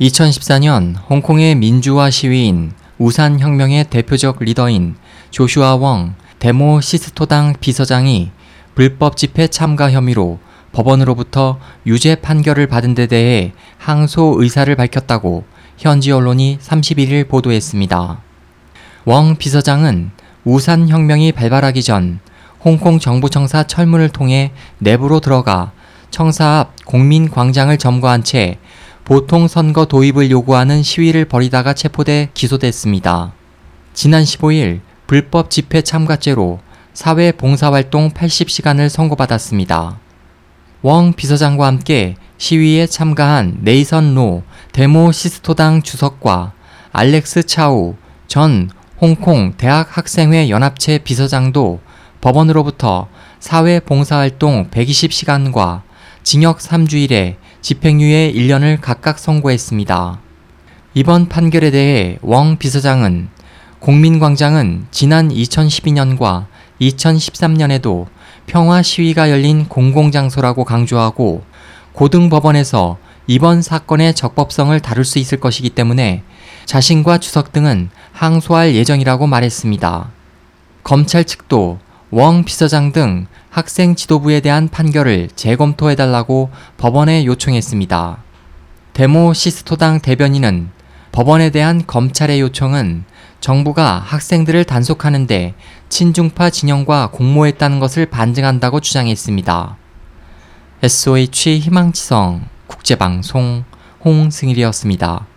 2014년 홍콩의 민주화 시위인 우산혁명의 대표적 리더인 조슈아 웡 데모 시스토당 비서장이 불법 집회 참가 혐의로 법원으로부터 유죄 판결을 받은 데 대해 항소 의사를 밝혔다고 현지 언론이 31일 보도했습니다. 웡 비서장은 우산혁명이 발발하기 전 홍콩 정부 청사 철문을 통해 내부로 들어가 청사 앞 공민광장을 점거한 채 보통 선거 도입을 요구하는 시위를 벌이다가 체포돼 기소됐습니다. 지난 15일 불법 집회 참가죄로 사회 봉사활동 80시간을 선고받았습니다. 웡 비서장과 함께 시위에 참가한 네이선 로 데모 시스토당 주석과 알렉스 차우 전 홍콩 대학 학생회 연합체 비서장도 법원으로부터 사회 봉사활동 120시간과 징역 3주일에 집행유예 1년을 각각 선고했습니다. 이번 판결에 대해 웡 비서장은 공민광장은 지난 2012년과 2013년에도 평화 시위가 열린 공공장소라고 강조하고 고등법원에서 이번 사건의 적법성을 다룰 수 있을 것이기 때문에 자신과 주석 등은 항소할 예정이라고 말했습니다. 검찰 측도 웡 비서장 등 학생 지도부에 대한 판결을 재검토해달라고 법원에 요청했습니다. 데모 시스토당 대변인은 법원에 대한 검찰의 요청은 정부가 학생들을 단속하는데 친중파 진영과 공모했다는 것을 반증한다고 주장했습니다. SOH 희망지성 국제방송 홍승일이었습니다.